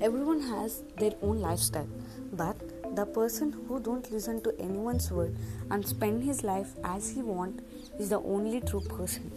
everyone has their own lifestyle but the person who don't listen to anyone's word and spend his life as he want is the only true person.